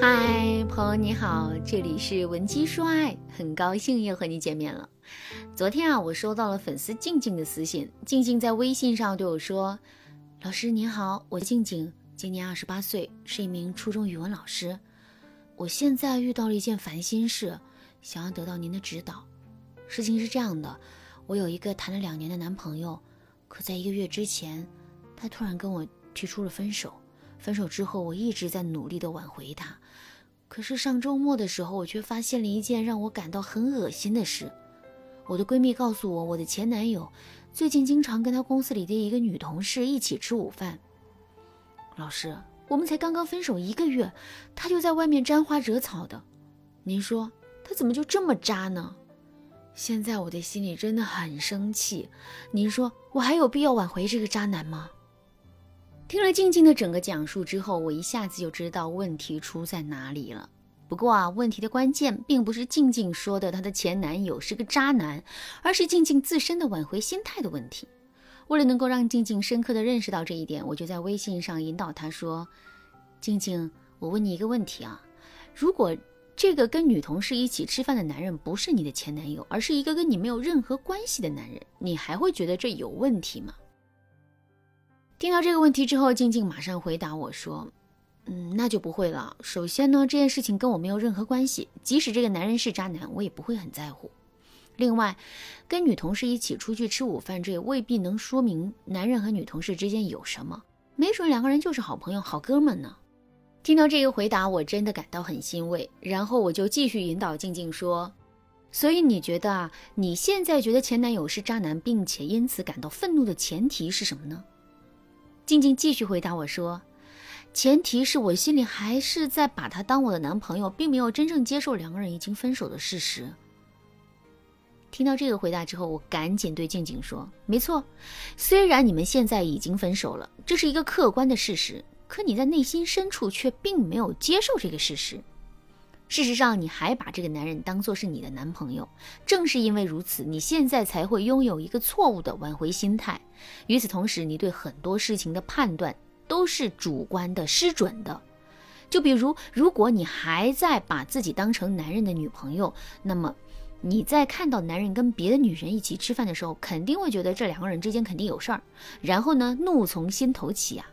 嗨，朋友你好，这里是文姬说爱，很高兴又和你见面了。昨天啊，我收到了粉丝静静的私信，静静在微信上对我说：“老师您好，我静静，今年二十八岁，是一名初中语文老师。我现在遇到了一件烦心事，想要得到您的指导。事情是这样的，我有一个谈了两年的男朋友，可在一个月之前，他突然跟我提出了分手。”分手之后，我一直在努力的挽回他，可是上周末的时候，我却发现了一件让我感到很恶心的事。我的闺蜜告诉我，我的前男友最近经常跟他公司里的一个女同事一起吃午饭。老师，我们才刚刚分手一个月，他就在外面沾花惹草的，您说他怎么就这么渣呢？现在我的心里真的很生气，您说我还有必要挽回这个渣男吗？听了静静的整个讲述之后，我一下子就知道问题出在哪里了。不过啊，问题的关键并不是静静说的她的前男友是个渣男，而是静静自身的挽回心态的问题。为了能够让静静深刻的认识到这一点，我就在微信上引导她说：“静静，我问你一个问题啊，如果这个跟女同事一起吃饭的男人不是你的前男友，而是一个跟你没有任何关系的男人，你还会觉得这有问题吗？”听到这个问题之后，静静马上回答我说：“嗯，那就不会了。首先呢，这件事情跟我没有任何关系，即使这个男人是渣男，我也不会很在乎。另外，跟女同事一起出去吃午饭，这也未必能说明男人和女同事之间有什么，没准两个人就是好朋友、好哥们呢。”听到这个回答，我真的感到很欣慰。然后我就继续引导静静说：“所以你觉得啊，你现在觉得前男友是渣男，并且因此感到愤怒的前提是什么呢？”静静继续回答我说：“前提是我心里还是在把他当我的男朋友，并没有真正接受两个人已经分手的事实。”听到这个回答之后，我赶紧对静静说：“没错，虽然你们现在已经分手了，这是一个客观的事实，可你在内心深处却并没有接受这个事实。事实上，你还把这个男人当作是你的男朋友。正是因为如此，你现在才会拥有一个错误的挽回心态。”与此同时，你对很多事情的判断都是主观的、失准的。就比如，如果你还在把自己当成男人的女朋友，那么你在看到男人跟别的女人一起吃饭的时候，肯定会觉得这两个人之间肯定有事儿，然后呢，怒从心头起啊。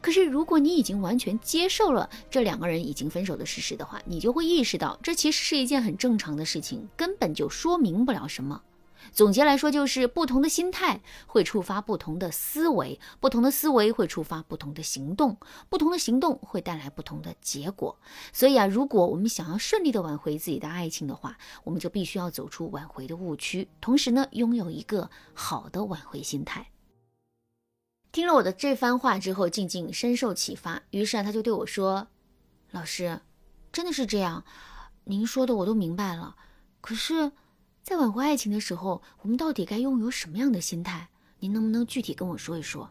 可是，如果你已经完全接受了这两个人已经分手的事实的话，你就会意识到，这其实是一件很正常的事情，根本就说明不了什么。总结来说，就是不同的心态会触发不同的思维，不同的思维会触发不同的行动，不同的行动会带来不同的结果。所以啊，如果我们想要顺利的挽回自己的爱情的话，我们就必须要走出挽回的误区，同时呢，拥有一个好的挽回心态。听了我的这番话之后，静静深受启发，于是啊，他就对我说：“老师，真的是这样，您说的我都明白了。可是……”在挽回爱情的时候，我们到底该拥有什么样的心态？您能不能具体跟我说一说？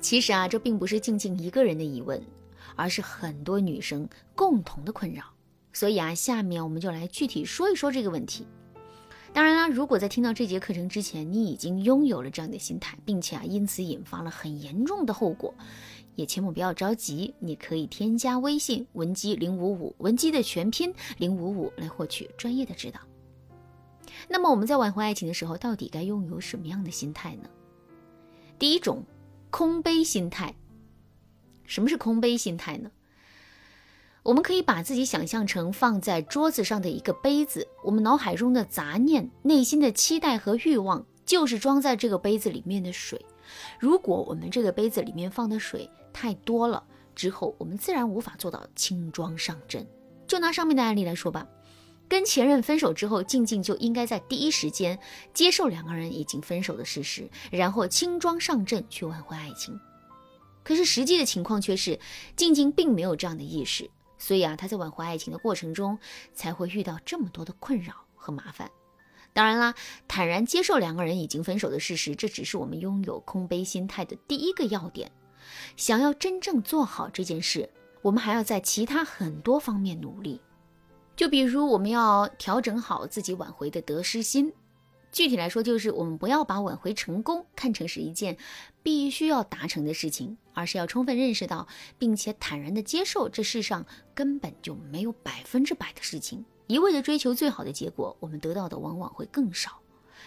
其实啊，这并不是静静一个人的疑问，而是很多女生共同的困扰。所以啊，下面我们就来具体说一说这个问题。当然啦，如果在听到这节课程之前，你已经拥有了这样的心态，并且啊，因此引发了很严重的后果，也千万不要着急。你可以添加微信文姬零五五，文姬的全拼零五五，来获取专业的指导。那么我们在挽回爱情的时候，到底该拥有什么样的心态呢？第一种，空杯心态。什么是空杯心态呢？我们可以把自己想象成放在桌子上的一个杯子，我们脑海中的杂念、内心的期待和欲望，就是装在这个杯子里面的水。如果我们这个杯子里面放的水太多了，之后我们自然无法做到轻装上阵。就拿上面的案例来说吧。跟前任分手之后，静静就应该在第一时间接受两个人已经分手的事实，然后轻装上阵去挽回爱情。可是实际的情况却是，静静并没有这样的意识，所以啊，他在挽回爱情的过程中才会遇到这么多的困扰和麻烦。当然啦，坦然接受两个人已经分手的事实，这只是我们拥有空杯心态的第一个要点。想要真正做好这件事，我们还要在其他很多方面努力。就比如，我们要调整好自己挽回的得失心，具体来说，就是我们不要把挽回成功看成是一件必须要达成的事情，而是要充分认识到，并且坦然的接受，这世上根本就没有百分之百的事情。一味的追求最好的结果，我们得到的往往会更少。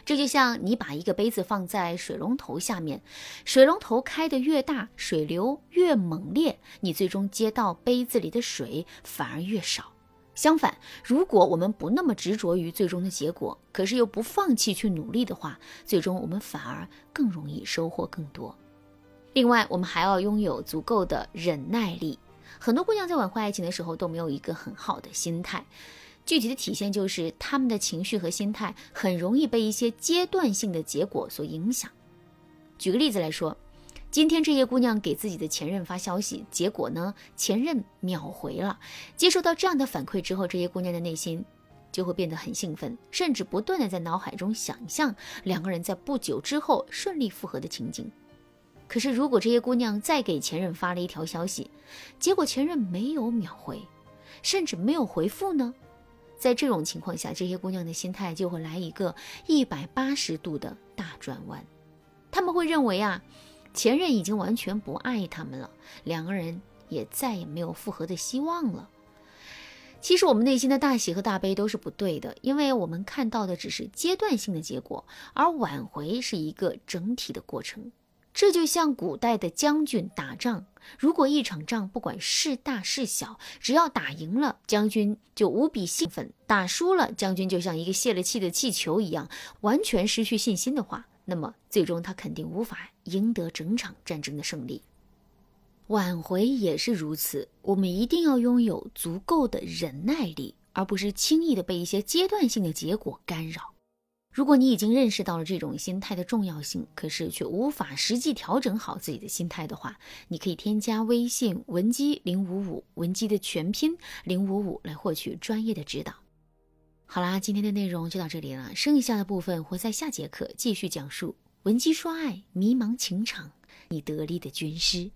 这就像你把一个杯子放在水龙头下面，水龙头开得越大，水流越猛烈，你最终接到杯子里的水反而越少。相反，如果我们不那么执着于最终的结果，可是又不放弃去努力的话，最终我们反而更容易收获更多。另外，我们还要拥有足够的忍耐力。很多姑娘在挽回爱情的时候都没有一个很好的心态，具体的体现就是她们的情绪和心态很容易被一些阶段性的结果所影响。举个例子来说。今天这些姑娘给自己的前任发消息，结果呢，前任秒回了。接收到这样的反馈之后，这些姑娘的内心就会变得很兴奋，甚至不断的在脑海中想象两个人在不久之后顺利复合的情景。可是，如果这些姑娘再给前任发了一条消息，结果前任没有秒回，甚至没有回复呢？在这种情况下，这些姑娘的心态就会来一个一百八十度的大转弯，他们会认为啊。前任已经完全不爱他们了，两个人也再也没有复合的希望了。其实我们内心的大喜和大悲都是不对的，因为我们看到的只是阶段性的结果，而挽回是一个整体的过程。这就像古代的将军打仗，如果一场仗不管是大是小，只要打赢了，将军就无比兴奋；打输了，将军就像一个泄了气的气球一样，完全失去信心的话。那么最终他肯定无法赢得整场战争的胜利，挽回也是如此。我们一定要拥有足够的忍耐力，而不是轻易的被一些阶段性的结果干扰。如果你已经认识到了这种心态的重要性，可是却无法实际调整好自己的心态的话，你可以添加微信文姬零五五，文姬的全拼零五五来获取专业的指导。好啦，今天的内容就到这里了，剩下的部分会在下节课继续讲述。闻鸡说爱，迷茫情场，你得力的军师。